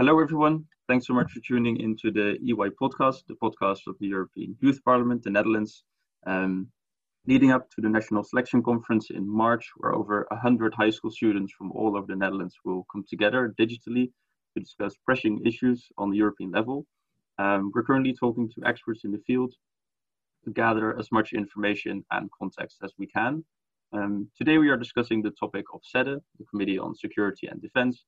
Hello, everyone. Thanks so much for tuning into the EY podcast, the podcast of the European Youth Parliament, the Netherlands. Um, leading up to the National Selection Conference in March, where over 100 high school students from all over the Netherlands will come together digitally to discuss pressing issues on the European level. Um, we're currently talking to experts in the field to gather as much information and context as we can. Um, today we are discussing the topic of SEDE, the Committee on Security and Defense,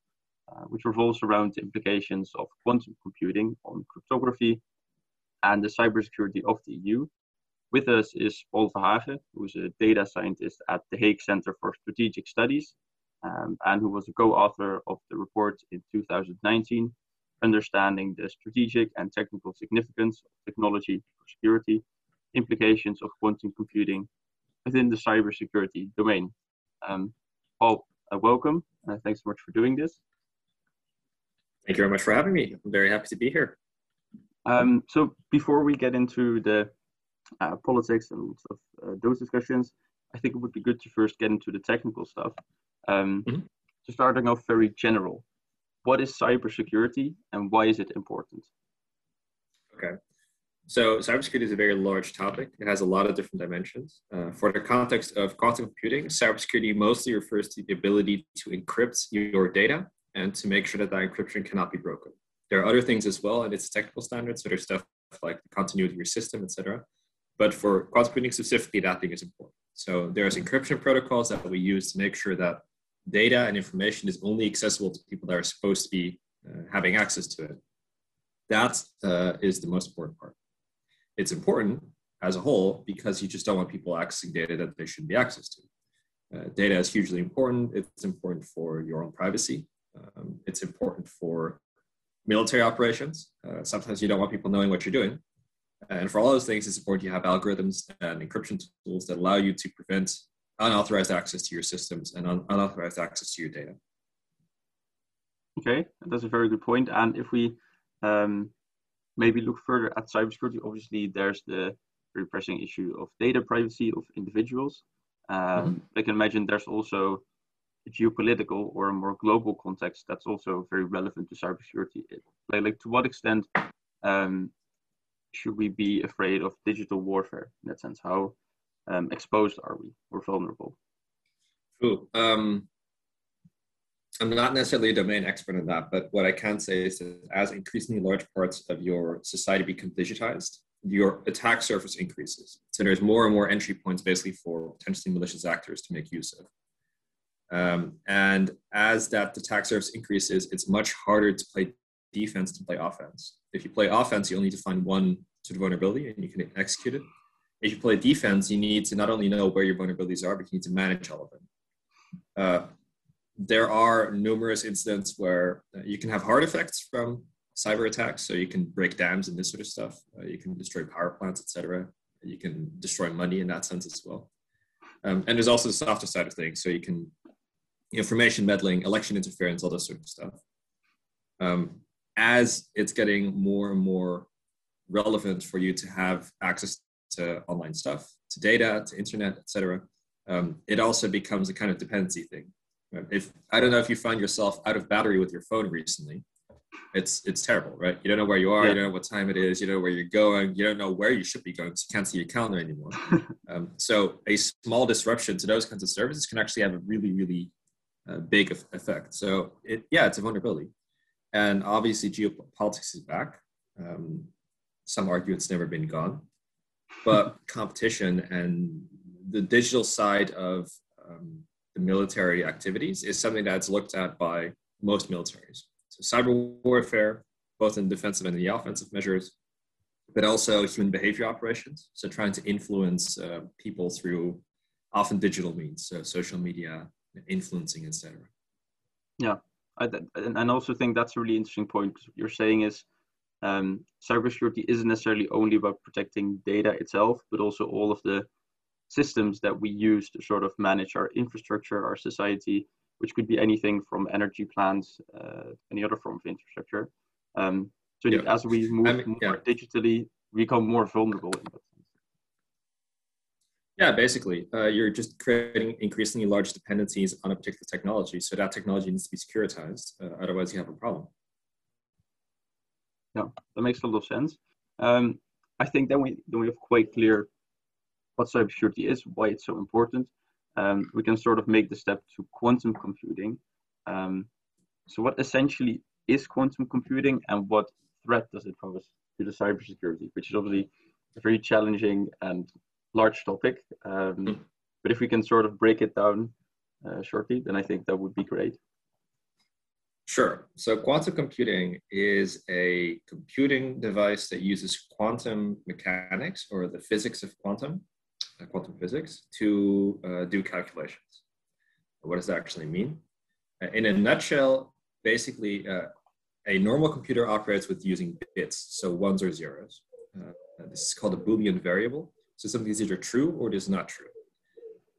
uh, which revolves around the implications of quantum computing on cryptography and the cybersecurity of the EU. With us is Paul Verhagen, who is a data scientist at the Hague Center for Strategic Studies um, and who was a co-author of the report in 2019, Understanding the Strategic and Technical Significance of Technology for Security, Implications of Quantum Computing within the Cybersecurity Domain. Um, Paul, uh, welcome. Uh, thanks so much for doing this. Thank you very much for having me. I'm very happy to be here. Um, so before we get into the uh, politics and of, uh, those discussions, I think it would be good to first get into the technical stuff. Um, mm-hmm. So starting off very general, what is cybersecurity and why is it important? Okay. So cybersecurity is a very large topic. It has a lot of different dimensions. Uh, for the context of quantum computing, cybersecurity mostly refers to the ability to encrypt your data and to make sure that that encryption cannot be broken. There are other things as well, and it's technical standards. So there's stuff like the continuity of your system, etc. But for quantum computing specifically, that thing is important. So there's encryption protocols that we use to make sure that data and information is only accessible to people that are supposed to be uh, having access to it. That uh, is the most important part. It's important as a whole because you just don't want people accessing data that they shouldn't be access to. Uh, data is hugely important. It's important for your own privacy. Um, it's important for military operations. Uh, sometimes you don't want people knowing what you're doing. And for all those things, it's important you have algorithms and encryption tools that allow you to prevent unauthorized access to your systems and un- unauthorized access to your data. Okay, that's a very good point. And if we um, maybe look further at cybersecurity, obviously there's the very pressing issue of data privacy of individuals. Um, mm-hmm. I can imagine there's also geopolitical or a more global context that's also very relevant to cybersecurity. Like, like to what extent um, should we be afraid of digital warfare in that sense? How um, exposed are we or vulnerable? True. um, I'm not necessarily a domain expert in that, but what I can say is that as increasingly large parts of your society become digitized, your attack surface increases. So there's more and more entry points basically for potentially malicious actors to make use of. Um, and as that attack surface increases, it's much harder to play defense to play offense. If you play offense, you only need to find one sort of vulnerability and you can execute it if you play defense, you need to not only know where your vulnerabilities are, but you need to manage all of them. Uh, there are numerous incidents where uh, you can have hard effects from cyber attacks. So you can break dams and this sort of stuff. Uh, you can destroy power plants, etc. You can destroy money in that sense as well. Um, and there's also the softer side of things. So you can information meddling, election interference, all this sort of stuff. Um, as it's getting more and more relevant for you to have access to online stuff, to data, to internet, etc. Um, it also becomes a kind of dependency thing. If I don't know if you find yourself out of battery with your phone recently, it's it's terrible, right? You don't know where you are, yeah. you don't know what time it is, you don't know where you're going, you don't know where you should be going, so you can't see your calendar anymore. um, so a small disruption to those kinds of services can actually have a really, really big effect. So it, yeah, it's a vulnerability, and obviously geopolitics is back. Um, some argue it's never been gone but competition and the digital side of um, the military activities is something that's looked at by most militaries. So cyber warfare, both in defensive and the offensive measures, but also human behavior operations. So trying to influence uh, people through often digital means, so social media, influencing, etc. Yeah, I, and I also think that's a really interesting point. You're saying is um, cybersecurity isn't necessarily only about protecting data itself, but also all of the systems that we use to sort of manage our infrastructure, our society, which could be anything from energy plants, uh, any other form of infrastructure. Um, so yeah. as we move I mean, more yeah. digitally, we become more vulnerable in that. Yeah, basically, uh, you're just creating increasingly large dependencies on a particular technology. So that technology needs to be securitized. Uh, otherwise, you have a problem. Yeah, that makes a lot of sense. Um, I think then we then we have quite clear what cybersecurity is, why it's so important. Um, we can sort of make the step to quantum computing. Um, so, what essentially is quantum computing, and what threat does it pose to the cybersecurity, which is obviously a very challenging and large topic. Um, mm. But if we can sort of break it down uh, shortly, then I think that would be great. Sure. So quantum computing is a computing device that uses quantum mechanics or the physics of quantum, uh, quantum physics, to uh, do calculations. What does that actually mean? Uh, in a nutshell, basically, uh, a normal computer operates with using bits, so ones or zeros. Uh, this is called a Boolean variable. So something is either true or it is not true.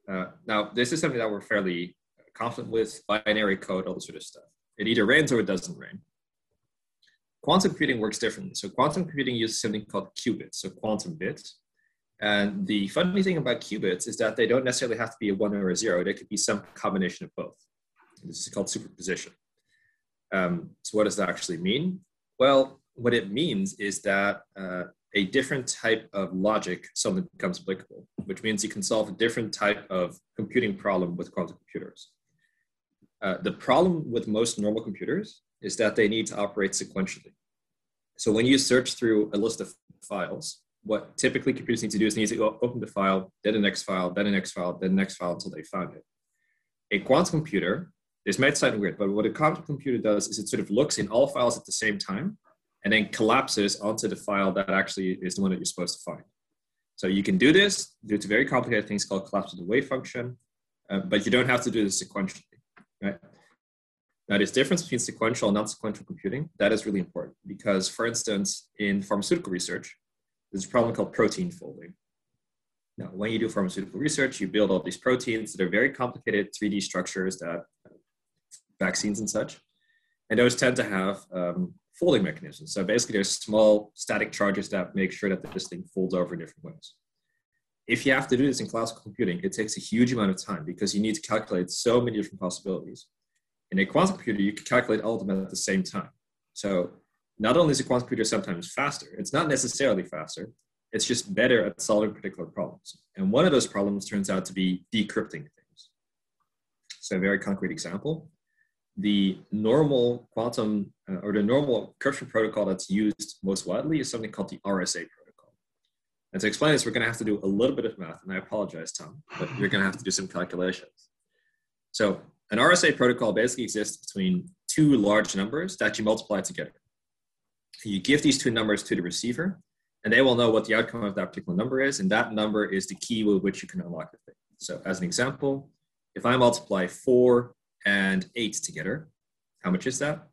Uh, now, this is something that we're fairly confident with, binary code, all this sort of stuff. It either rains or it doesn't rain. Quantum computing works differently. So quantum computing uses something called qubits, so quantum bits. And the funny thing about qubits is that they don't necessarily have to be a one or a zero. They could be some combination of both. This is called superposition. Um, so what does that actually mean? Well, what it means is that uh, a different type of logic suddenly becomes applicable, which means you can solve a different type of computing problem with quantum computers. Uh, the problem with most normal computers is that they need to operate sequentially. So when you search through a list of files, what typically computers need to do is need to open the file, then the next file, then the next file, then the next file until they found it. A quantum computer, this might sound weird, but what a quantum computer does is it sort of looks in all files at the same time and then collapses onto the file that actually is the one that you're supposed to find. So you can do this due to very complicated things called collapse of the wave function, uh, but you don't have to do this sequentially, right? Now, this difference between sequential and non-sequential computing, that is really important because, for instance, in pharmaceutical research, there's a problem called protein folding. Now, when you do pharmaceutical research, you build all these proteins that are very complicated 3D structures that vaccines and such. And those tend to have um, folding mechanisms. So basically, there's small static charges that make sure that this thing folds over in different ways. If you have to do this in classical computing, it takes a huge amount of time because you need to calculate so many different possibilities. In a quantum computer, you can calculate all of them at the same time. So not only is a quantum computer sometimes faster, it's not necessarily faster, it's just better at solving particular problems. And one of those problems turns out to be decrypting things. So a very concrete example, the normal quantum uh, or the normal encryption protocol that's used most widely is something called the RSA protocol. And to explain this, we're going to have to do a little bit of math, and I apologize, Tom, but you're going to have to do some calculations. So an RSA protocol basically exists between two large numbers that you multiply together. You give these two numbers to the receiver, and they will know what the outcome of that particular number is, and that number is the key with which you can unlock the thing. So as an example, if I multiply 4 and 8 together. How much is that?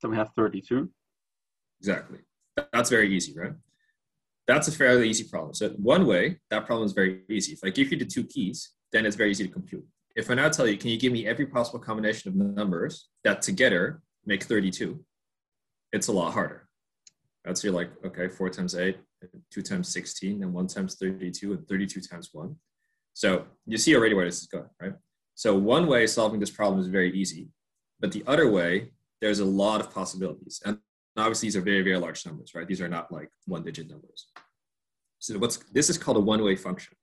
So we have 32. Exactly. That's very easy, right? That's a fairly easy problem. So one way, that problem is very easy. If I give you the two keys, then it's very easy to compute. If I now tell you, can you give me every possible combination of numbers that together make 32? It's a lot harder. That's you're like, okay, four times eight, two times 16, and one times 32, and 32 times one. So you see already where this is going, right? So one way solving this problem is very easy, but the other way, there's a lot of possibilities. And obviously these are very, very large numbers, right? These are not like one digit numbers. So what's this is called a one-way function.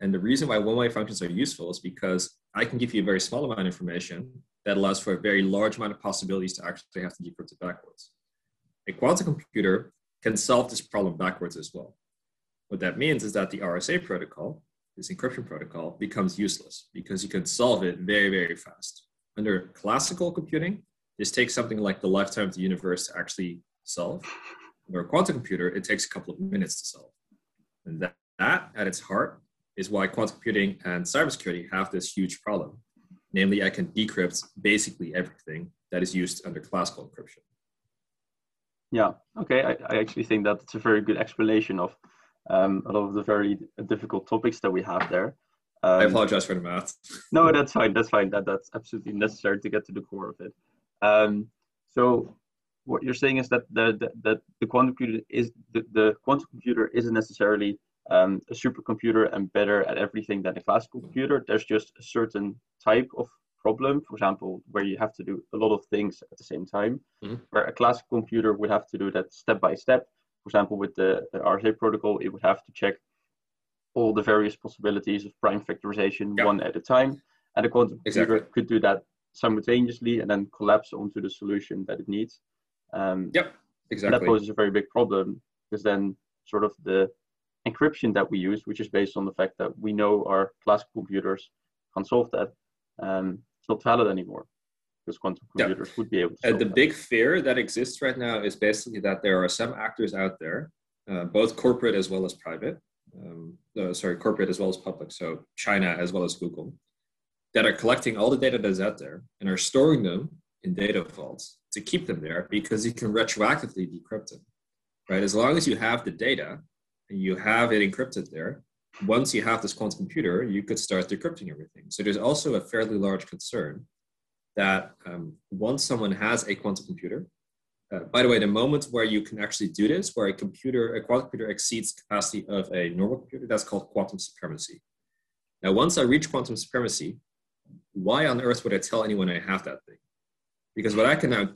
And the reason why one-way functions are useful is because I can give you a very small amount of information that allows for a very large amount of possibilities to actually have to decrypt it backwards. A quantum computer can solve this problem backwards as well. What that means is that the RSA protocol this encryption protocol becomes useless because you can solve it very, very fast. Under classical computing, this takes something like the lifetime of the universe to actually solve. Under a quantum computer, it takes a couple of minutes to solve. And that, that at its heart is why quantum computing and cybersecurity have this huge problem. Namely, I can decrypt basically everything that is used under classical encryption. Yeah, okay. I, I actually think that's a very good explanation of um, a lot of the very difficult topics that we have there. Um, I apologize for the math. no, that's fine. That's fine. That that's absolutely necessary to get to the core of it. Um, so what you're saying is that the, the that the quantum computer is the, the quantum computer isn't necessarily um, a supercomputer and better at everything than a classical computer. There's just a certain type of problem, for example, where you have to do a lot of things at the same time, Mhm. where a classic computer would have to do that step by step. For example, with the, the RSA protocol, it would have to check all the various possibilities of prime factorization Yeah. one at a time. And a quantum computer Exactly. could do that simultaneously and then collapse onto the solution that it needs. Um, Yep, and that poses a very big problem because then sort of the encryption that we use, which is based on the fact that we know our classical computers can solve that, um, it's not valid anymore because quantum Yeah. would be able to Uh, the that. big fear that exists right now is basically that there are some actors out there, uh, both corporate as well as private, um, sorry, corporate as well as public, so China as well as Google, that are collecting all the data that's out there and are storing them in data vaults to keep them there because you can retroactively decrypt them, right? As long as you have the data and you have it encrypted there, once you have this quantum computer, you could start decrypting everything. So there's also a fairly large concern that um, once someone has a quantum computer, uh, by the way, the moment where you can actually do this, where a computer, a quantum computer exceeds capacity of a normal computer, that's called quantum supremacy. Now, once I reach quantum supremacy, why on earth would I tell anyone I have that thing? Because what I can now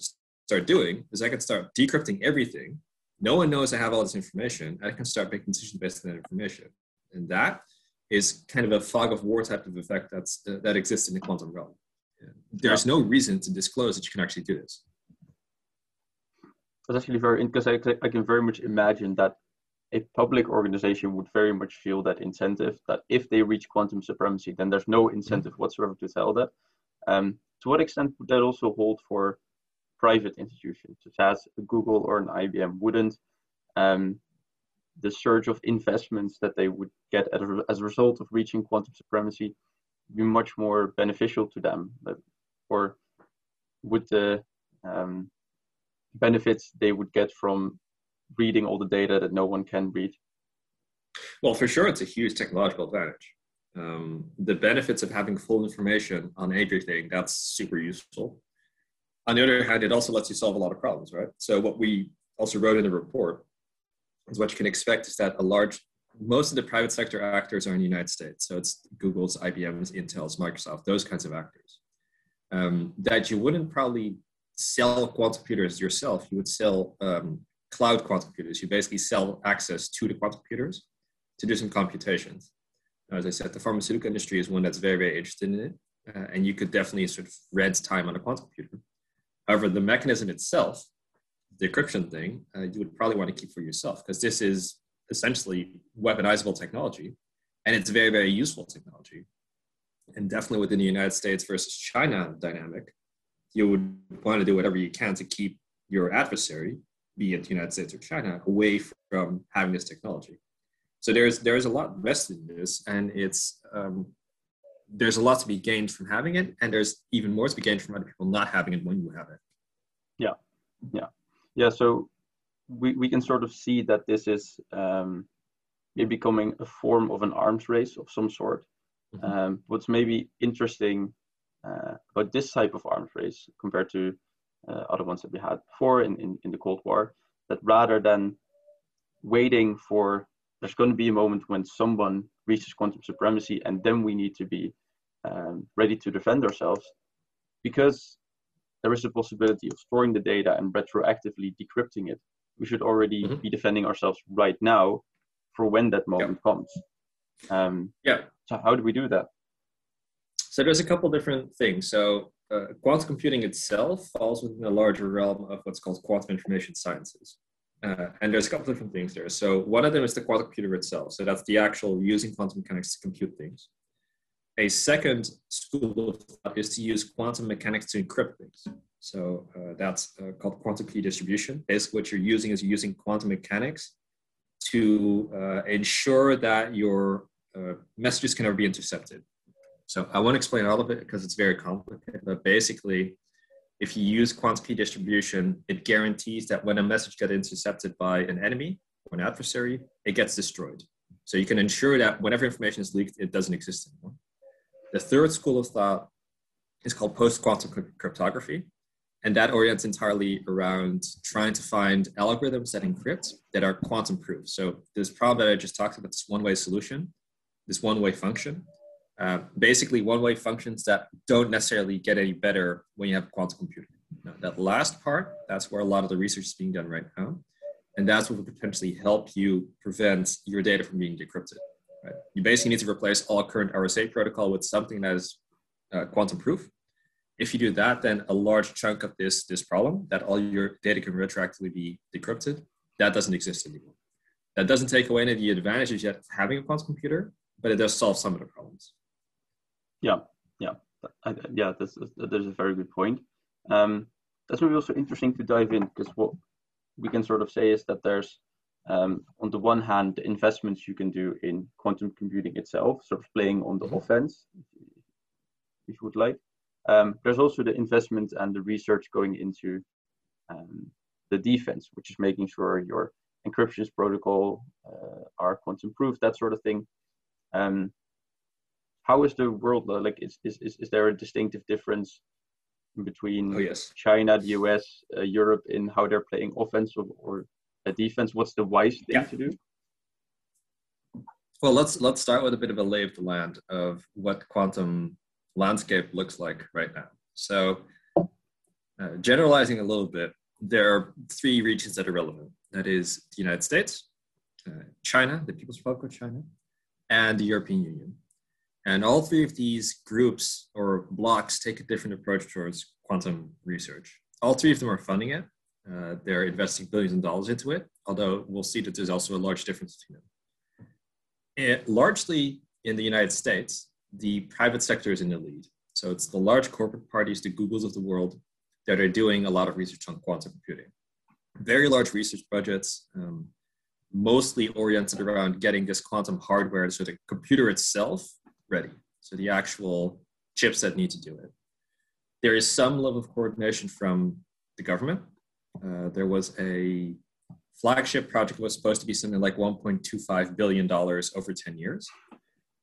start doing is I can start decrypting everything. No one knows I have all this information. I can start making decisions based on that information, and that is kind of a fog of war type of effect that's uh, that exists in the quantum realm. There's no reason to disclose that you can actually do this. That's actually very because I, I can very much imagine that a public organization would very much feel that incentive that if they reach quantum supremacy, then there's no incentive whatsoever to tell that. Um, to what extent would that also hold for private institutions such as a Google or an IBM? Wouldn't um, the surge of investments that they would get as a result of reaching quantum supremacy be much more beneficial to them? But, or would the um, benefits they would get from reading all the data that no one can read? Well, for sure, it's a huge technological advantage. Um, the benefits of having full information on everything, that's super useful. On the other hand, it also lets you solve a lot of problems, right? So, what we also wrote in the report is what you can expect is that a large, most of the private sector actors are in the United States. So, it's Google's, IBM's, Intel's, Microsoft, those kinds of actors. Um, that you wouldn't probably sell quantum computers yourself, you would sell um, cloud quantum computers. You basically sell access to the quantum computers to do some computations. As I said, the pharmaceutical industry is one that's very, very interested in it. Uh, and you could definitely sort of rent time on a quantum computer. However, the mechanism itself, the encryption thing, uh, you would probably want to keep for yourself because this is essentially weaponizable technology and it's very, very useful technology. And definitely within the United States versus China dynamic, you would want to do whatever you can to keep your adversary, be it the United States or China, away from having this technology. So there's there's a lot vested in this, and it's um, there's a lot to be gained from having it, and there's even more to be gained from other people not having it when you have it. Yeah, yeah, yeah. So we we can sort of see that this is um, becoming a form of an arms race of some sort. Mhm. Um, what's maybe interesting uh, about this type of arms race compared to uh, other ones that we had before in, in, in the Cold War, that rather than waiting for there's going to be a moment when someone reaches quantum supremacy and then we need to be um, ready to defend ourselves because there is a possibility of storing the data and retroactively decrypting it we should already Mhm. be defending ourselves right now for when that moment comes um, Yeah. so how do we do that So there's a couple different things. So uh, quantum computing itself falls within the larger realm of what's called quantum information sciences. Uh, and there's a couple different things there. So one of them is the quantum computer itself. So that's the actual using quantum mechanics to compute things. A second school of thought is to use quantum mechanics to encrypt things. So uh, that's uh, called quantum key distribution. Basically, what you're using is you're using quantum mechanics to uh, ensure that your uh, messages can never be intercepted. So I won't explain all of it because it's very complicated, but basically, if you use quantum key distribution, it guarantees that when a message gets intercepted by an enemy or an adversary, it gets destroyed. So you can ensure that whenever information is leaked, it doesn't exist anymore. The third school of thought is called post-quantum cryptography, and that orients entirely around trying to find algorithms that encrypt that are quantum proof. So this problem that I just talked about, this one-way solution, this one-way function, Uh, basically, one-way functions that don't necessarily get any better when you have quantum computing. Now, that last part, that's where a lot of the research is being done right now. And that's what would potentially help you prevent your data from being decrypted. Right? You basically need to replace all current RSA protocol with something that is uh, quantum proof. If you do that, then a large chunk of this, this problem, that all your data can retroactively be decrypted, that doesn't exist anymore. That doesn't take away any of the advantages yet of having a quantum computer, but it does solve some of the problems. Yeah, yeah, I, yeah. That's that is a very good point. Um, that's maybe also interesting to dive in because what we can sort of say is that there's um, on the one hand the investments you can do in quantum computing itself, sort of playing on the mm-hmm. offense, if you would like. Um, there's also the investment and the research going into um, the defense, which is making sure your encryption protocol uh, are quantum proof, that sort of thing. Um, how is the world like? Is, is, is there a distinctive difference between oh, yes. China, the US, uh, Europe in how they're playing offensive or a defense? What's the wise thing yeah. to do? Well, let's let's start with a bit of a lay of the land of what quantum landscape looks like right now. So, uh, generalizing a little bit, there are three regions that are relevant. That is the United States, uh, China, the People's Republic of China, and the European Union. And all three of these groups or blocks take a different approach towards quantum research. All three of them are funding it. Uh, they're investing billions of dollars into it, although we'll see that there's also a large difference between them. It, largely in the United States, the private sector is in the lead. So it's the large corporate parties, the Googles of the world, that are doing a lot of research on quantum computing. Very large research budgets, um, mostly oriented around getting this quantum hardware so the computer itself ready. So the actual chips that need to do it. There is some level of coordination from the government. Uh, there was a flagship project that was supposed to be something like 1.25 billion dollars over 10 years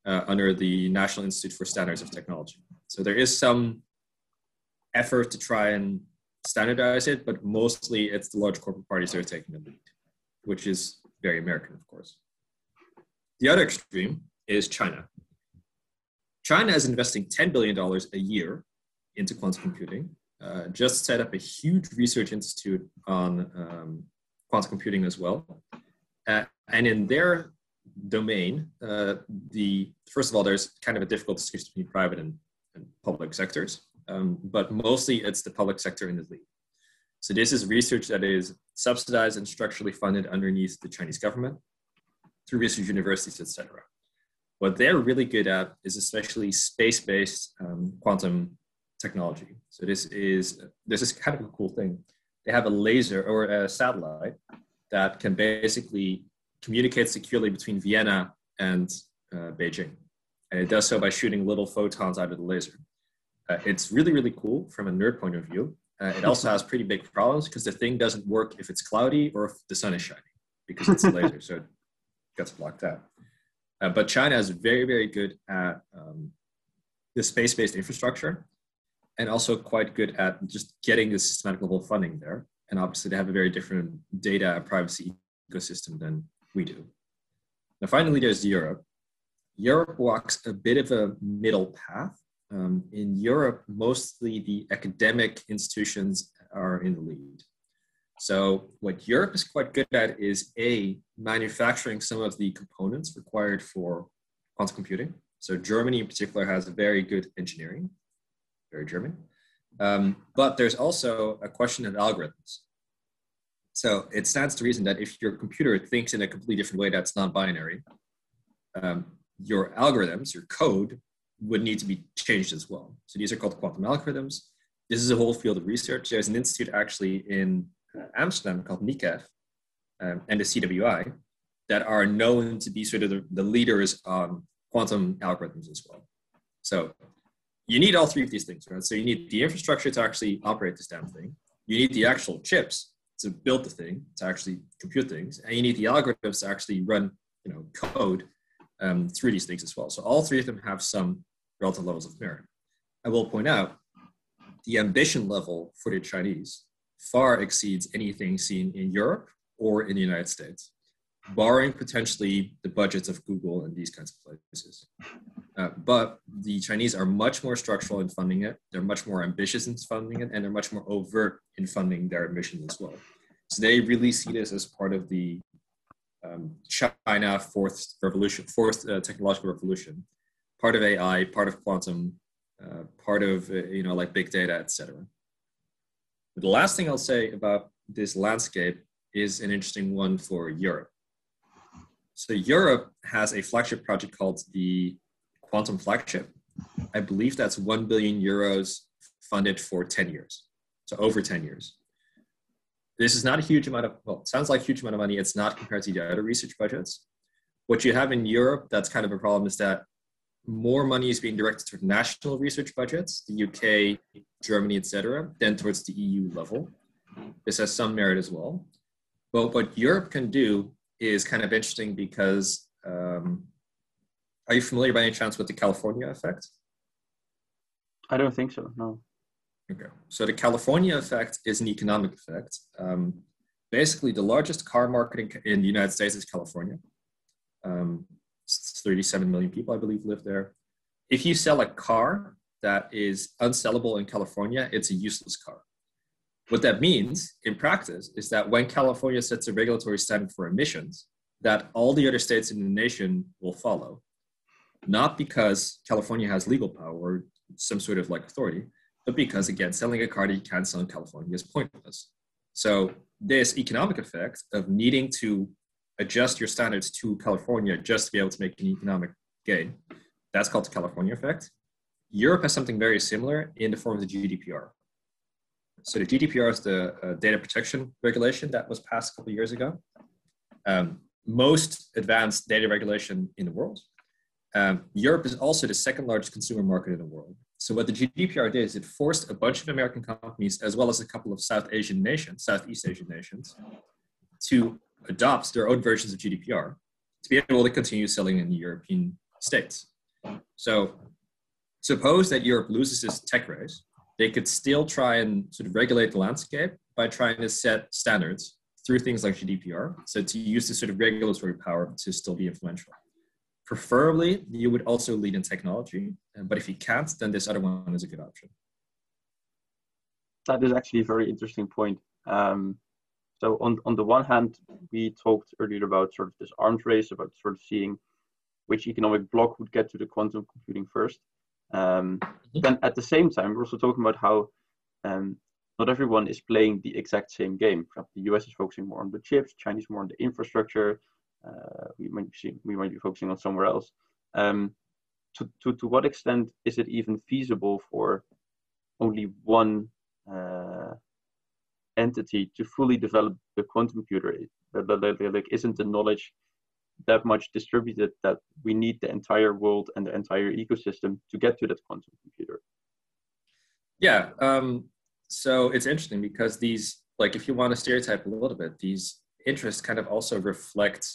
uh, under the National Institute for Standards of Technology. So there is some effort to try and standardize it, but mostly it's the large corporate parties that are taking the lead, which is very American, of course. The other extreme is China. China is investing $10 billion a year into quantum computing, uh, just set up a huge research institute on um, quantum computing as well. Uh, and in their domain, uh, the first of all, there's kind of a difficult distinction between private and, and public sectors, um, but mostly it's the public sector in the lead. So this is research that is subsidized and structurally funded underneath the Chinese government through research universities, etc. What they're really good at is especially space-based um, quantum technology. So this is this is kind of a cool thing. They have a laser or a satellite that can basically communicate securely between Vienna and uh, Beijing, and it does so by shooting little photons out of the laser. Uh, it's really really cool from a nerd point of view. Uh, it also has pretty big problems because the thing doesn't work if it's cloudy or if the sun is shining because it's a laser, so it gets blocked out. Uh, but China is very, very good at um, the space-based infrastructure and also quite good at just getting the systematic level funding there. And obviously they have a very different data privacy ecosystem than we do. Now finally, there's Europe. Europe walks a bit of a middle path. Um, in Europe, mostly the academic institutions are in the lead. So what Europe is quite good at is A, manufacturing some of the components required for quantum computing. So Germany in particular has very good engineering, very German. Um, but there's also a question of algorithms. So it stands to reason that if your computer thinks in a completely different way that's non-binary, um, your algorithms, your code, would need to be changed as well. So these are called quantum algorithms. This is a whole field of research. There's an institute actually in Amsterdam called Nikhef um, and the CWI that are known to be sort of the, the leaders on quantum algorithms as well. So you need all three of these things, right? So you need the infrastructure to actually operate this damn thing. You need the actual chips to build the thing, to actually compute things, and you need the algorithms to actually run, you know, code um, through these things as well. So all three of them have some relative levels of merit. I will point out the ambition level for the Chinese far exceeds anything seen in Europe or in the United States. Borrowing potentially the budgets of Google and these kinds of places. Uh, but the Chinese are much more structural in funding it. They're much more ambitious in funding it, and they're much more overt in funding their mission as well. So they really see this as part of the um, China fourth revolution, fourth uh, technological revolution, part of AI, part of quantum, uh, part of uh, you know like big data, etc. The last thing I'll say about this landscape is an interesting one for Europe. So Europe has a flagship project called the Quantum Flagship. I believe that's 1 billion euros funded for 10 years. So over 10 years. This is not a huge amount of, well, it sounds like a huge amount of money. It's not compared to the other research budgets. What you have in Europe, that's kind of a problem, is that more money is being directed toward national research budgets, the UK, Germany, etc., than towards the EU level. This has some merit as well. But what Europe can do is kind of interesting because um, are you familiar by any chance with the California effect? I don't think so, no. Okay, so the California effect is an economic effect. Um, basically, the largest car market in, in, the United States is California. Um, 37 million people, I believe, live there. If you sell a car that is unsellable in California, it's a useless car. What that means in practice is that when California sets a regulatory standard for emissions, that all the other states in the nation will follow. Not because California has legal power or some sort of like authority, but because again, selling a car that you can't sell in California is pointless. So this economic effect of needing to adjust your standards to California just to be able to make an economic gain, that's called the California effect. Europe has something very similar in the form of the GDPR. So the GDPR is the uh, data protection regulation that was passed a couple years ago. Um, most advanced data regulation in the world. Um, Europe is also the second largest consumer market in the world. So what the GDPR did is it forced a bunch of American companies, as well as a couple of South Asian nations, Southeast Asian nations, to adopt their own versions of GDPR to be able to continue selling in the European states. So suppose that Europe loses this tech race, they could still try and sort of regulate the landscape by trying to set standards through things like GDPR. So to use this sort of regulatory power to still be influential. Preferably, you would also lead in technology, but if you can't, then this other one is a good option. That is actually a very interesting point. Um, so on, on the one hand, we talked earlier about sort of this arms race, about sort of seeing which economic bloc would get to the quantum computing first. Um, mm-hmm. Then at the same time, we're also talking about how um, not everyone is playing the exact same game. The US is focusing more on the chips, Chinese more on the infrastructure. Uh, we might be we might be focusing on somewhere else. Um, to, to, to what extent is it even feasible for only one uh, entity to fully develop the quantum computer? Like, isn't the knowledge that much distributed that we need the entire world and the entire ecosystem to get to that quantum computer. Yeah. Um, so it's interesting because these, like, if you want to stereotype a little bit, these interests kind of also reflect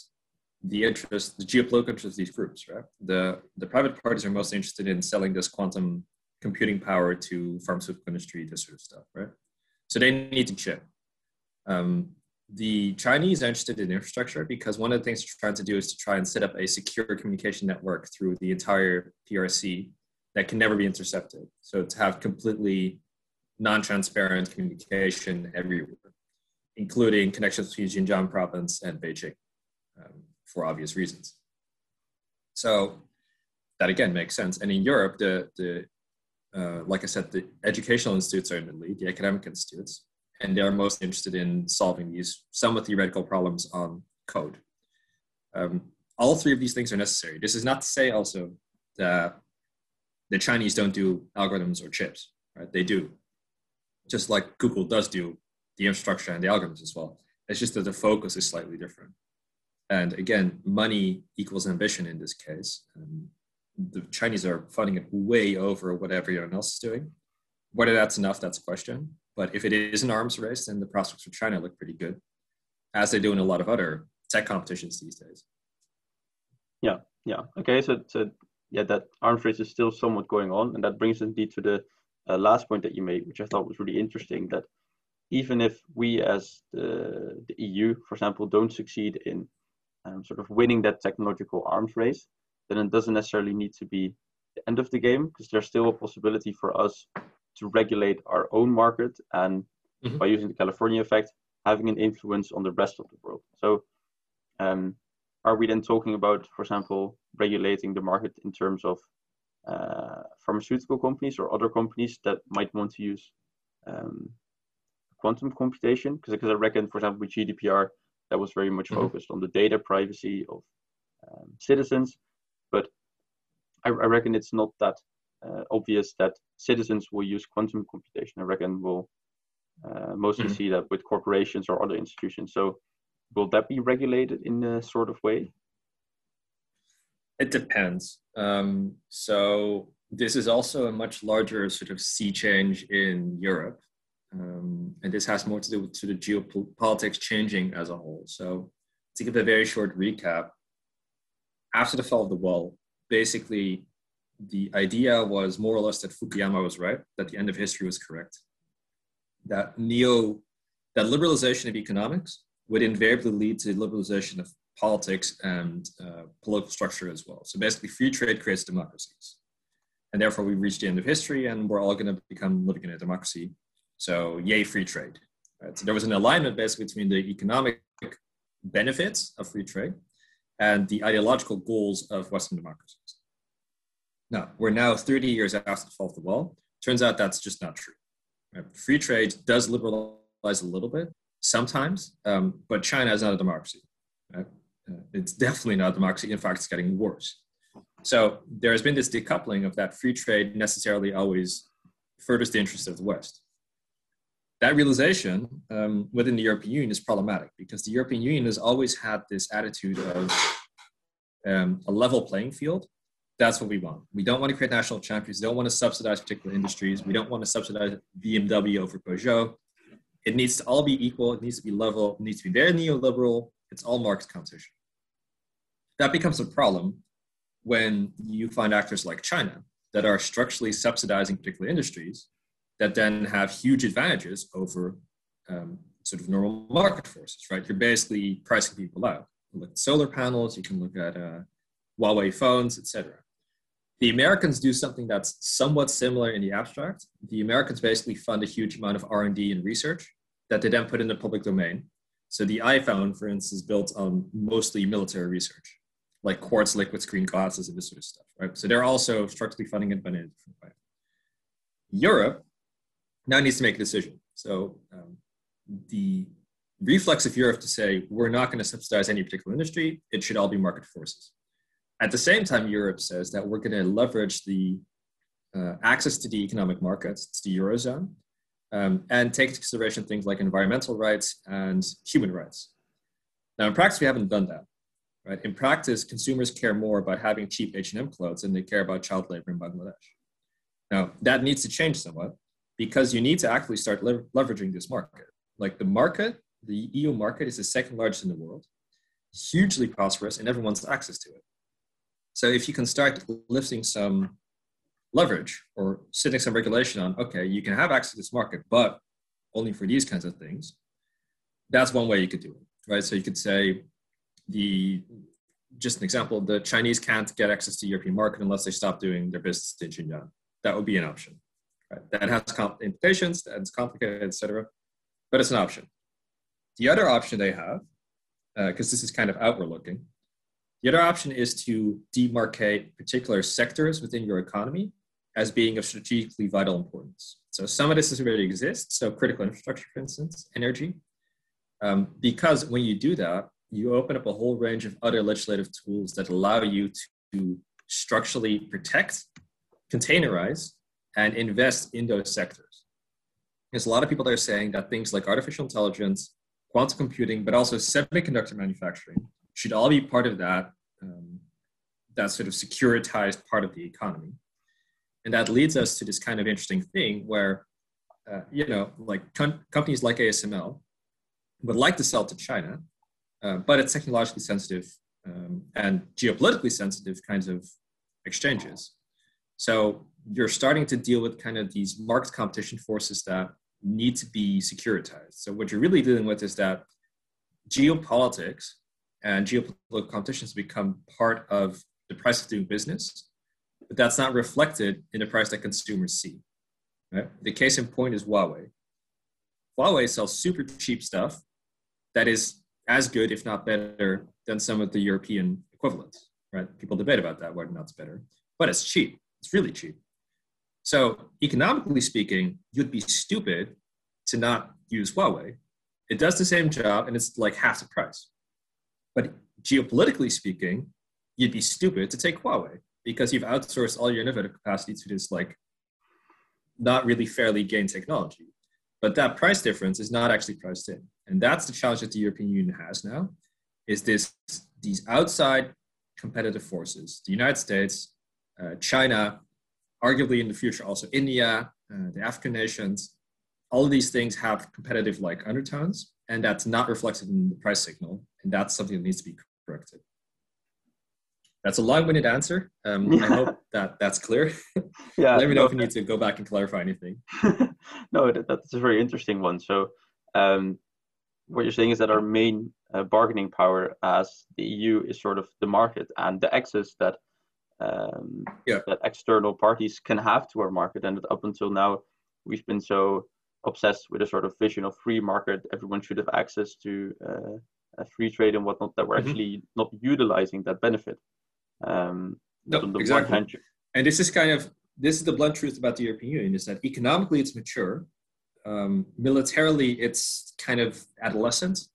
the interest, the geopolitical interest of these groups, right? The the private parties are most interested in selling this quantum computing power to pharmaceutical industry, this sort of stuff, right? So they need to chip. Um, the Chinese are interested in infrastructure because one of the things they're trying to do is to try and set up a secure communication network through the entire PRC that can never be intercepted. So to have completely non-transparent communication everywhere, including connections between Xinjiang province and Beijing, um, for obvious reasons. So that again makes sense. And in Europe, the the uh, like I said, the educational institutes are in the lead, the academic institutes, and they're most interested in solving these somewhat theoretical problems on code. Um, all three of these things are necessary. This is not to say also that the Chinese don't do algorithms or chips, right? They do, just like Google does do the infrastructure and the algorithms as well. It's just that the focus is slightly different. And again, money equals ambition in this case. Um, the Chinese are funding it way over what everyone else is doing. Whether that's enough, that's a question. But if it is an arms race, then the prospects for China look pretty good, as they do in a lot of other tech competitions these days. Yeah, yeah. Okay, so, so yeah, that arms race is still somewhat going on, and that brings indeed to the uh, last point that you made, which I thought was really interesting. That even if we, as the, the EU, for example, don't succeed in um, sort of winning that technological arms race, then it doesn't necessarily need to be the end of the game because there's still a possibility for us to regulate our own market and mm-hmm. by using the California effect, having an influence on the rest of the world. So, um, are we then talking about, for example, regulating the market in terms of uh, pharmaceutical companies or other companies that might want to use um, quantum computation? Because I reckon, for example, with GDPR, that was very much mm-hmm. focused on the data privacy of um, citizens. But I, I, reckon it's not that uh, obvious that citizens will use quantum computation. I reckon we'll uh, mostly mm-hmm. see that with corporations or other institutions. So, will that be regulated in a sort of way? It depends. Um, so, this is also a much larger sort of sea change in Europe. Um, and this has more to do with sort of geopolitics changing as a whole. So, to give a very short recap, after the fall of the wall, basically the idea was more or less that Fukuyama was right, that the end of history was correct, that neo, that liberalization of economics would invariably lead to liberalization of politics and uh, political structure as well. So basically, free trade creates democracies, and therefore we've reached the end of history, and we're all going to become living in a democracy so yay, free trade. Right? So there was an alignment basically between the economic benefits of free trade and the ideological goals of Western democracies. Now, we're now 30 years after the fall of the wall. Turns out that's just not true. Free trade does liberalize a little bit sometimes, um, but China is not a democracy. Right? Uh, it's definitely not a democracy. In fact, it's getting worse. So there has been this decoupling of that free trade necessarily always furthers the interests of the West that realization um, within the European Union is problematic because the European Union has always had this attitude of um, a level playing field. That's what we want. We don't want to create national champions. We don't want to subsidize particular industries. We don't want to subsidize BMW over Peugeot. It needs to all be equal. It needs to be level. It needs to be very neoliberal. It's all market competition. That becomes a problem when you find actors like China that are structurally subsidizing particular industries that then have huge advantages over um, sort of normal market forces, right? You're basically pricing people out. You look at solar panels, you can look at uh, Huawei phones, etc. The Americans do something that's somewhat similar in the abstract. The Americans basically fund a huge amount of R&D and research that they then put in the public domain. So the iPhone, for instance, is built on mostly military research, like quartz liquid screen glasses and this sort of stuff, right? So they're also structurally funding it, but in a different way. Europe now needs to make a decision. So um, the reflex of Europe to say we're not going to subsidize any particular industry, it should all be market forces. At the same time, Europe says that we're going to leverage the uh, access to the economic markets, to the eurozone, um, and take into consideration things like environmental rights and human rights. Now, in practice, we haven't done that. Right? In practice, consumers care more about having cheap H&M clothes than they care about child labor in Bangladesh. Now, that needs to change somewhat because you need to actually start lever- leveraging this market. Like the market, the EU market is the second largest in the world, hugely prosperous, and everyone's access to it. So if you can start lifting some leverage or setting some regulation on, okay, you can have access to this market, but only for these kinds of things, that's one way you could do it, right? So you could say the just an example, the Chinese can't get access to the European market unless they stop doing their business in Xinjiang. That would be an option. Right? That has implications, that's complicated, etc. But it's an option. The other option they have, because uh, this is kind of outward looking, the other option is to demarcate particular sectors within your economy as being of strategically vital importance. So some of this already exists. So critical infrastructure, for instance, energy. Um, because when you do that, you open up a whole range of other legislative tools that allow you to structurally protect, containerize, and invest in those sectors. There's a lot of people that are saying that things like artificial intelligence, quantum computing, but also semiconductor manufacturing should all be part of that, um, that sort of securitized part of the economy. And that leads us to this kind of interesting thing where, uh, you know, like com- companies like ASML would like to sell to China, uh, but it's technologically sensitive um, and geopolitically sensitive kinds of exchanges. So you're starting to deal with kind of these market competition forces that need to be securitized. So what you're really dealing with is that geopolitics and geopolitical competition has become part of the price of doing business, but that's not reflected in the price that consumers see. Right? The case in point is Huawei. Huawei sells super cheap stuff that is as good, if not better, than some of the European equivalents. Right? People debate about that, whether or not it's better, but it's cheap. It's really cheap. So, economically speaking, you'd be stupid to not use Huawei. It does the same job and it's like half the price. But geopolitically speaking, you'd be stupid to take Huawei because you've outsourced all your innovative capacity to this like not really fairly gained technology. But that price difference is not actually priced in. And that's the challenge that the European Union has now, is this these outside competitive forces, the United States, uh, China, arguably in the future also India, uh, the African nations, all of these things have competitive like undertones, and that's not reflected in the price signal, and that's something that needs to be corrected. That's a long-winded answer. Um, yeah. I hope that that's clear. Yeah. Let me know no, if you need to go back and clarify anything. no, that, that's a very interesting one. So, um, what you're saying is that our main uh, bargaining power as the EU is sort of the market and the access that um, yeah. that external parties can have to our market, and that up until now, we've been so obsessed with a sort of vision of free market. Everyone should have access to uh, free trade and whatnot. That we're mm-hmm. actually not utilizing that benefit. Um, no, exactly. Hand, and this is kind of this is the blunt truth about the European Union is that economically it's mature, um, militarily it's kind of adolescent,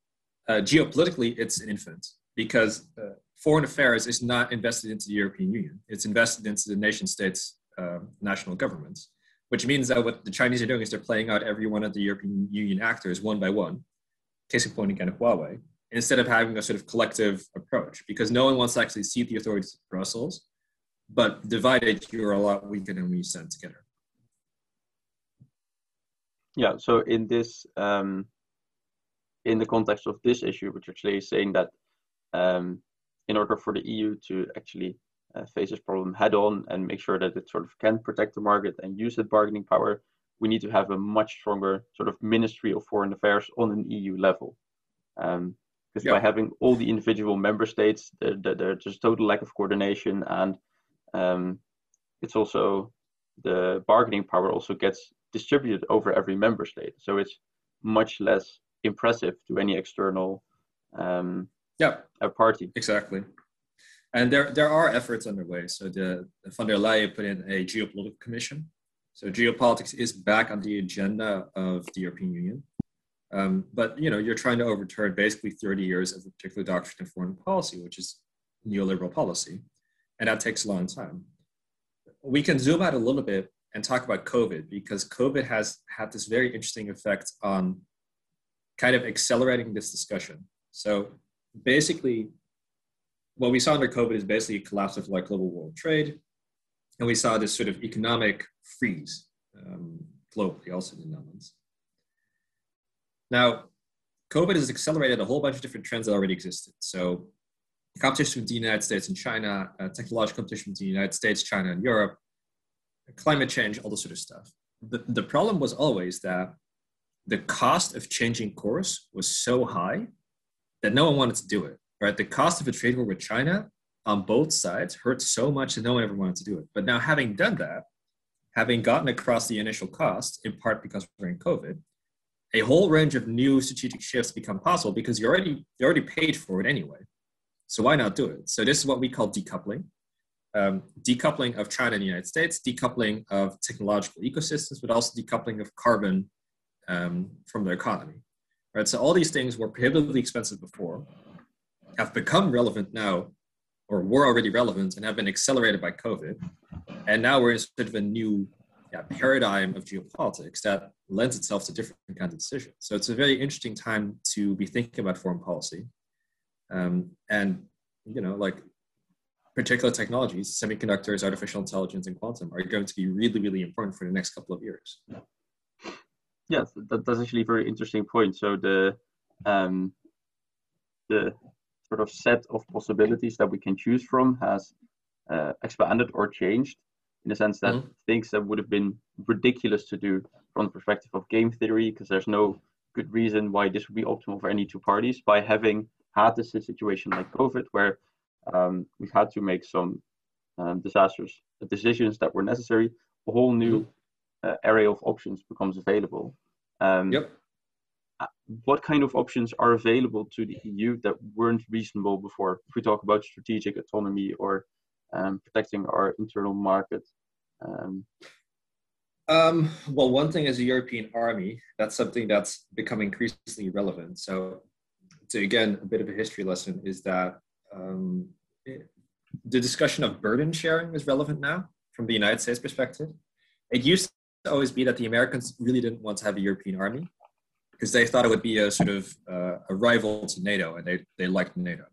uh, geopolitically it's an infant because uh, foreign affairs is not invested into the European Union. It's invested into the nation states' uh, national governments which means that what the Chinese are doing is they're playing out every one of the European Union actors one by one. Case in point again, Huawei, instead of having a sort of collective approach, because no one wants to actually see the authorities of Brussels, but divided, you're a lot weaker than when you stand together. Yeah. So in this, um, in the context of this issue, which actually is saying that um, in order for the EU to actually face this problem head on and make sure that it sort of can protect the market and use that bargaining power, we need to have a much stronger sort of Ministry of Foreign Affairs on an EU level. Because um, yeah. by having all the individual member states, there, there, there's just total lack of coordination, and um, it's also the bargaining power also gets distributed over every member state. So it's much less impressive to any external um, yeah party. Exactly. And there, there are efforts underway. So the, the von der Leyen put in a geopolitical commission. So geopolitics is back on the agenda of the European Union. Um, but you know, you're trying to overturn basically 30 years of a particular doctrine of foreign policy, which is neoliberal policy, and that takes a long time. We can zoom out a little bit and talk about COVID because COVID has had this very interesting effect on kind of accelerating this discussion. So basically, what we saw under COVID is basically a collapse of like global world trade, and we saw this sort of economic freeze um, globally, also in the Netherlands. Now, COVID has accelerated a whole bunch of different trends that already existed. So, competition with the United States and China, uh, technological competition with the United States, China, and Europe, climate change, all this sort of stuff. The, the problem was always that the cost of changing course was so high that no one wanted to do it right? The cost of a trade war with China on both sides hurt so much that no one ever wanted to do it. But now, having done that, having gotten across the initial cost, in part because we're in COVID, a whole range of new strategic shifts become possible because you already you already paid for it anyway. So why not do it? So this is what we call decoupling. Um, decoupling of China and the United States, decoupling of technological ecosystems, but also decoupling of carbon um, from the economy. Right. So all these things were prohibitively expensive before, have become relevant now or were already relevant and have been accelerated by COVID. And now we're in sort of a new yeah, paradigm of geopolitics that lends itself to different kinds of decisions. So it's a very interesting time to be thinking about foreign policy. Um, and, you know, like particular technologies, semiconductors, artificial intelligence, and quantum are going to be really, really important for the next couple of years. Yes, that, that's actually a very interesting point. So the um, the sort of set of possibilities that we can choose from has uh, expanded or changed in the sense that mm-hmm. things that would have been ridiculous to do from the perspective of game theory because there's no good reason why this would be optimal for any two parties by having had this situation like COVID, where um, we've had to make some um, disastrous decisions that were necessary, a whole new mm-hmm. uh, area of options becomes available. Um, yep. What kind of options are available to the EU that weren't reasonable before? If we talk about strategic autonomy or um, protecting our internal market. Um, um, well, one thing is a European army. That's something that's becoming increasingly relevant. So, so again, a bit of a history lesson is that um, it, the discussion of burden sharing is relevant now from the United States perspective. It used to always be that the Americans really didn't want to have a European army because they thought it would be a sort of uh, a rival to NATO, and they they liked NATO.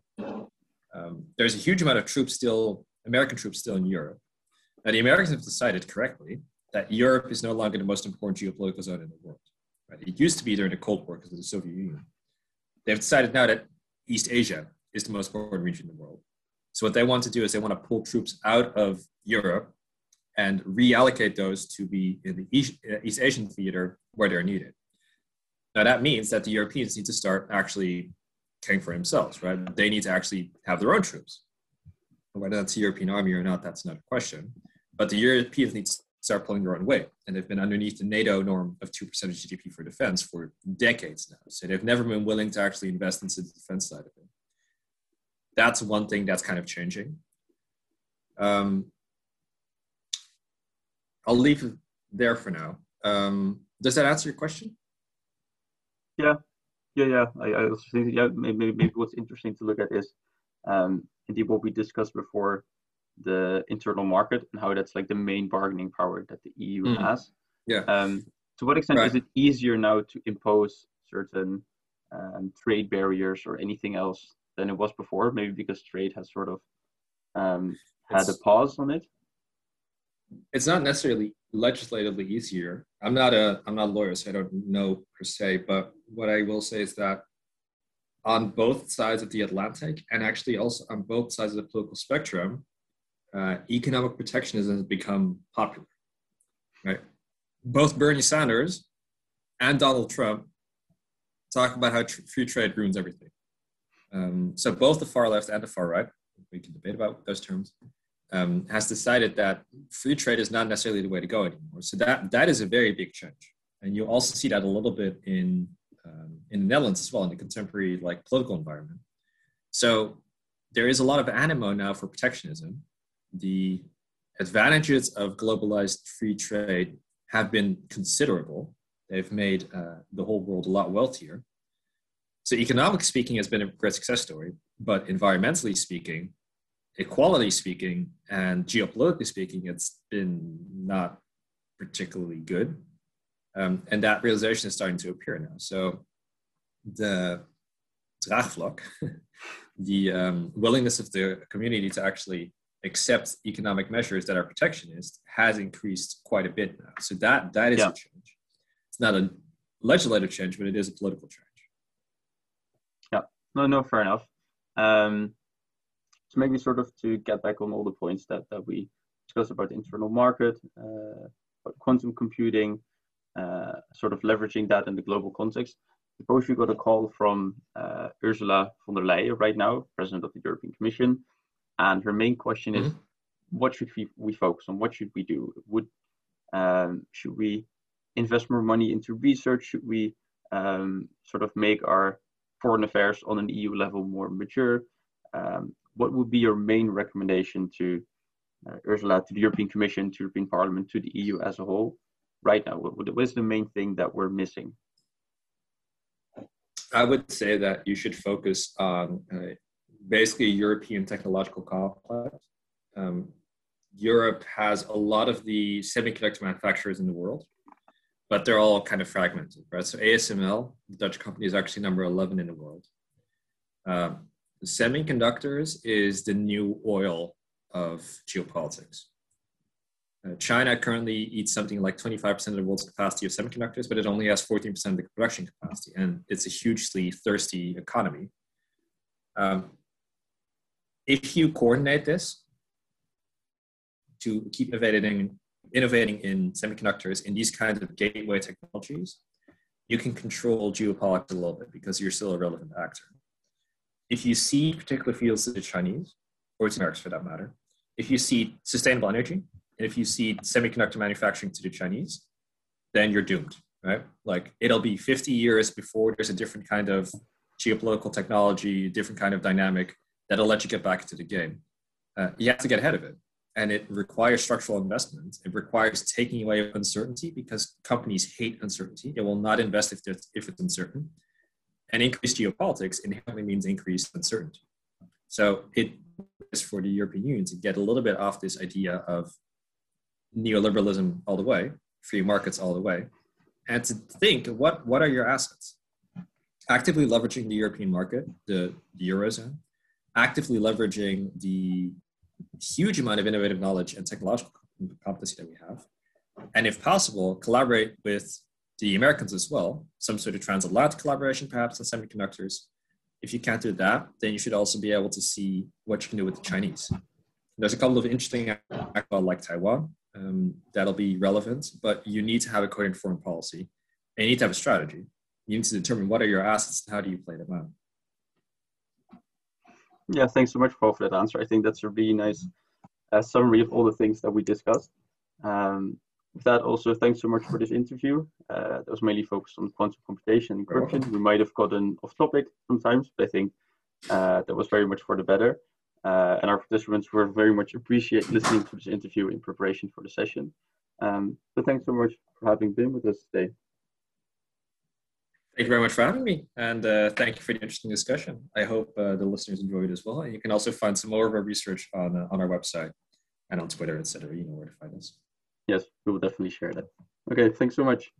Um, there's a huge amount of troops still, American troops still in Europe. Now the Americans have decided correctly that Europe is no longer the most important geopolitical zone in the world. Right? It used to be during the Cold War because of the Soviet Union. They've decided now that East Asia is the most important region in the world. So what they want to do is they want to pull troops out of Europe and reallocate those to be in the East, East Asian theater where they're needed. Now that means that the Europeans need to start actually caring for themselves, right? They need to actually have their own troops. Whether that's the European army or not, that's not a question. But the Europeans need to start pulling their own weight. And they've been underneath the NATO norm of 2% of GDP for defense for decades now. So they've never been willing to actually invest into the defense side of it. That's one thing that's kind of changing. Um, I'll leave it there for now. Um, does that answer your question? Yeah, yeah, yeah. I, I also think yeah, maybe, maybe what's interesting to look at is um, indeed what we discussed before the internal market and how that's like the main bargaining power that the EU mm. has. Yeah. Um, to what extent right. is it easier now to impose certain um, trade barriers or anything else than it was before? Maybe because trade has sort of um, had it's, a pause on it. It's not necessarily legislatively easier. I'm not a I'm not a lawyer, so I don't know per se. But what I will say is that on both sides of the Atlantic, and actually also on both sides of the political spectrum, uh, economic protectionism has become popular. Right? Both Bernie Sanders and Donald Trump talk about how tr- free trade ruins everything. Um, so both the far left and the far right, we can debate about those terms, um, has decided that free trade is not necessarily the way to go anymore. So that that is a very big change, and you also see that a little bit in um, in the Netherlands as well in the contemporary like political environment. So there is a lot of animo now for protectionism, the advantages of globalized free trade have been considerable. They've made uh, the whole world a lot wealthier. So, economically speaking, has been a great success story, but environmentally speaking, equality speaking, and geopolitically speaking, it's been not particularly good. Um, and that realization is starting to appear now. So, the draagvlak, the um, willingness of the community to actually accept economic measures that are protectionist has increased quite a bit now. So that that is yeah. a change. It's not a legislative change, but it is a political change. Yeah, no, no, fair enough. Um, so maybe sort of to get back on all the points that that we discussed about the internal market, uh, about quantum computing, uh, sort of leveraging that in the global context. Suppose you got a call from uh, Ursula von der Leyen right now, President of the European Commission, and her main question is, mm-hmm. what should we, we focus on? What should we do? Would um, should we invest more money into research? Should we um, sort of make our foreign affairs on an EU level more mature? Um, what would be your main recommendation to uh, Ursula, to the European Commission, to European Parliament, to the EU as a whole, right now? What, what is the main thing that we're missing? I would say that you should focus on uh, basically European technological complex. Um, Europe has a lot of the semiconductor manufacturers in the world, but they're all kind of fragmented, right? So ASML, the Dutch company, is actually number 11 in the world. Um, semiconductors is the new oil of geopolitics. Uh, China currently eats something like 25% of the world's capacity of semiconductors, but it only has 14% of the production capacity, and it's a hugely thirsty economy. Um, if you coordinate this to keep innovating, innovating in semiconductors in these kinds of gateway technologies, you can control geopolitics a little bit because you're still a relevant actor. If you see particular fields to the Chinese, or it's Americans for that matter, if you see sustainable energy, and if you see semiconductor manufacturing to the Chinese, then you're doomed, right? Like it'll be 50 years before there's a different kind of geopolitical technology, different kind of dynamic that'll let you get back into the game. Uh, you have to get ahead of it. And it requires structural investment. It requires taking away uncertainty because companies hate uncertainty. They will not invest if if it's uncertain. And increased geopolitics inherently means increased uncertainty. So it is for the European Union to get a little bit off this idea of neoliberalism all the way, free markets all the way, and to think what, what are your assets? Actively leveraging the European market, the, the Eurozone, actively leveraging the huge amount of innovative knowledge and technological competency that we have. And if possible, collaborate with the Americans as well, some sort of transatlantic collaboration perhaps on semiconductors. If you can't do that, then you should also be able to see what you can do with the Chinese. There's a couple of interesting like Taiwan um, that'll be relevant, but you need to have a coherent foreign policy and you need to have a strategy. You need to determine what are your assets and how do you play them out. Yeah, thanks so much, Paul, for that answer. I think that's a really nice uh, summary of all the things that we discussed. Um, with that, also, thanks so much for this interview. Uh, that was mainly focused on quantum computation and encryption. We might have gotten off topic sometimes, but I think uh, that was very much for the better. Uh, and our participants were very much appreciate listening to this interview in preparation for the session. Um, so thanks so much for having been with us today. Thank you very much for having me, and uh, thank you for the interesting discussion. I hope uh, the listeners enjoyed it as well. And you can also find some more of our research on uh, on our website and on Twitter, etc. You know where to find us. Yes, we will definitely share that. Okay, thanks so much.